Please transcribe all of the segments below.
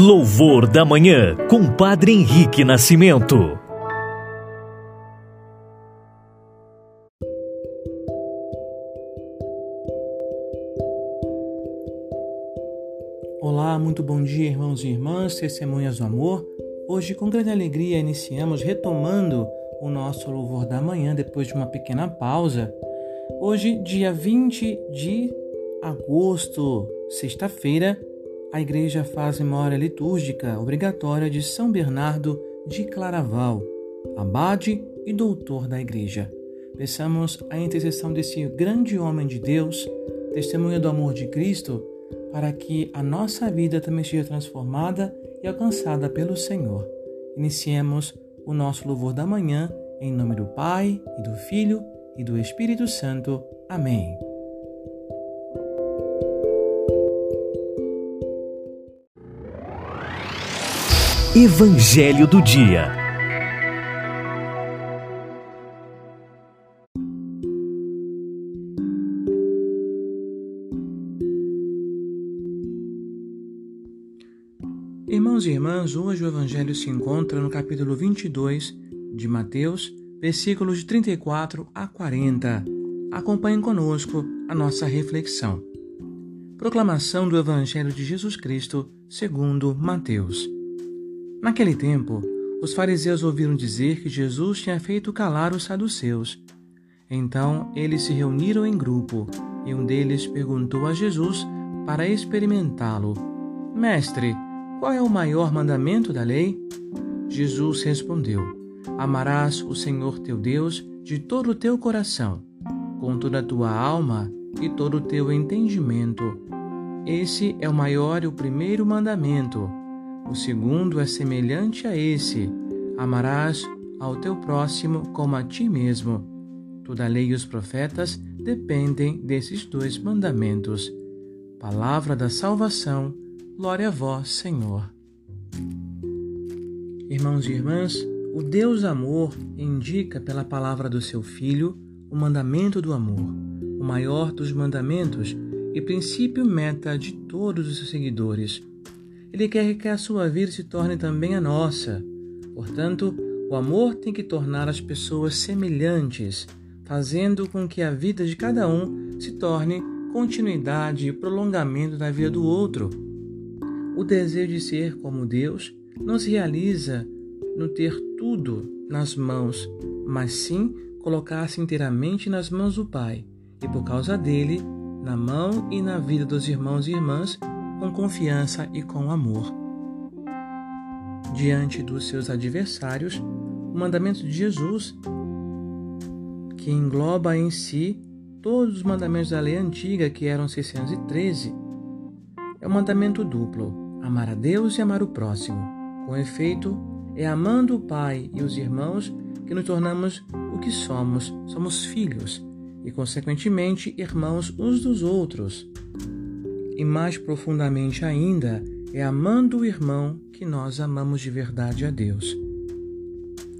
Louvor da Manhã, com Padre Henrique Nascimento. Olá, muito bom dia, irmãos e irmãs, testemunhas do amor. Hoje, com grande alegria, iniciamos retomando o nosso louvor da manhã depois de uma pequena pausa. Hoje, dia 20 de agosto, sexta-feira, a Igreja faz memória litúrgica obrigatória de São Bernardo de Claraval, abade e doutor da Igreja. Peçamos a intercessão desse grande homem de Deus, testemunha do amor de Cristo, para que a nossa vida também seja transformada e alcançada pelo Senhor. Iniciemos o nosso louvor da manhã, em nome do Pai, e do Filho, e do Espírito Santo. Amém. Evangelho do Dia. Irmãos e irmãs, hoje o Evangelho se encontra no capítulo 22 de Mateus, versículos de 34 a 40. Acompanhem conosco a nossa reflexão. Proclamação do Evangelho de Jesus Cristo segundo Mateus. Naquele tempo, os fariseus ouviram dizer que Jesus tinha feito calar os saduceus. Então eles se reuniram em grupo e um deles perguntou a Jesus para experimentá-lo: Mestre, qual é o maior mandamento da lei? Jesus respondeu: Amarás o Senhor teu Deus de todo o teu coração, com toda a tua alma e todo o teu entendimento. Esse é o maior e o primeiro mandamento. O segundo é semelhante a esse: amarás ao teu próximo como a ti mesmo. Toda a lei e os profetas dependem desses dois mandamentos. Palavra da salvação, glória a vós, Senhor. Irmãos e irmãs, o Deus amor indica pela palavra do seu Filho o mandamento do amor, o maior dos mandamentos e princípio meta de todos os seus seguidores. Ele quer que a sua vida se torne também a nossa. Portanto, o amor tem que tornar as pessoas semelhantes, fazendo com que a vida de cada um se torne continuidade e prolongamento da vida do outro. O desejo de ser como Deus não se realiza no ter tudo nas mãos, mas sim colocar-se inteiramente nas mãos do Pai e, por causa dele, na mão e na vida dos irmãos e irmãs com confiança e com amor. Diante dos seus adversários, o mandamento de Jesus, que engloba em si todos os mandamentos da lei antiga, que eram 613, é um mandamento duplo: amar a Deus e amar o próximo. Com efeito, é amando o Pai e os irmãos que nos tornamos o que somos, somos filhos e, consequentemente, irmãos uns dos outros e mais profundamente ainda, é amando o irmão que nós amamos de verdade a Deus.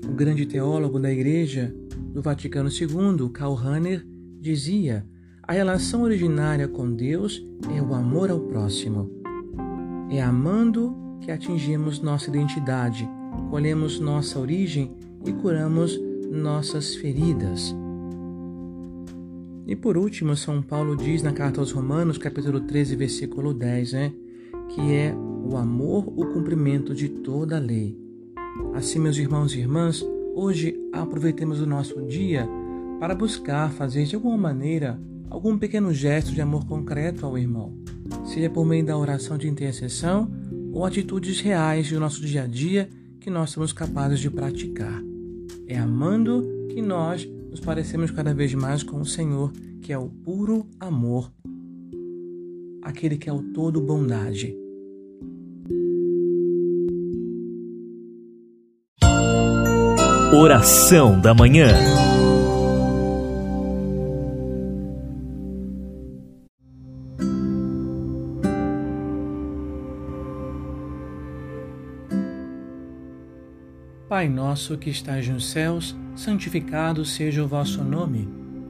O grande teólogo da Igreja do Vaticano II, Karl Rahner, dizia: a relação originária com Deus é o amor ao próximo. É amando que atingimos nossa identidade, colhemos nossa origem e curamos nossas feridas. E por último, São Paulo diz na carta aos Romanos, capítulo 13, versículo 10, né, que é o amor o cumprimento de toda a lei. Assim, meus irmãos e irmãs, hoje aproveitemos o nosso dia para buscar fazer de alguma maneira algum pequeno gesto de amor concreto ao irmão, seja por meio da oração de intercessão ou atitudes reais do nosso dia a dia que nós somos capazes de praticar. É amando que nós nos parecemos cada vez mais com o Senhor, que é o puro amor, aquele que é o todo bondade. Oração da Manhã. Pai nosso que estás nos céus, santificado seja o vosso nome.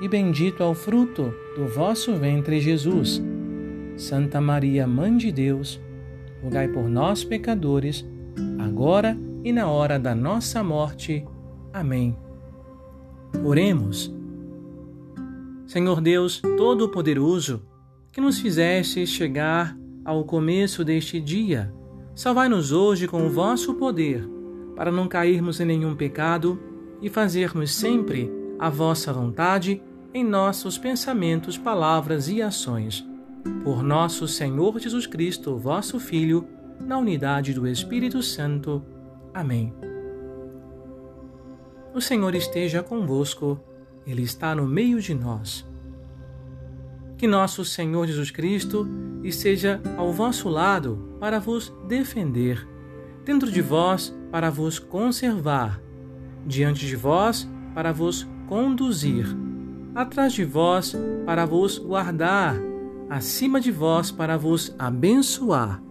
e bendito é o fruto do vosso ventre, Jesus. Santa Maria, Mãe de Deus, rogai por nós, pecadores, agora e na hora da nossa morte. Amém. Oremos. Senhor Deus Todo-Poderoso, que nos fizeste chegar ao começo deste dia, salvai-nos hoje com o vosso poder, para não cairmos em nenhum pecado e fazermos sempre a vossa vontade em nossos pensamentos, palavras e ações. Por nosso Senhor Jesus Cristo, vosso Filho, na unidade do Espírito Santo. Amém. O Senhor esteja convosco, Ele está no meio de nós. Que nosso Senhor Jesus Cristo esteja ao vosso lado para vos defender, dentro de vós para vos conservar, diante de vós para vos conduzir, atrás de vós para vos guardar, acima de vós para vos abençoar.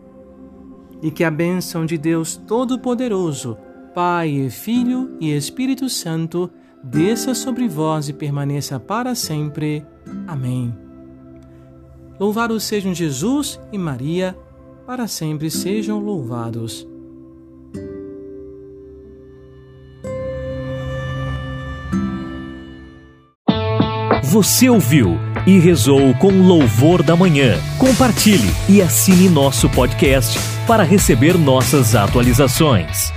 E que a bênção de Deus Todo-Poderoso, Pai, Filho e Espírito Santo, desça sobre vós e permaneça para sempre. Amém. Louvados sejam Jesus e Maria, para sempre sejam louvados. Você ouviu e rezou com louvor da manhã. Compartilhe e assine nosso podcast para receber nossas atualizações.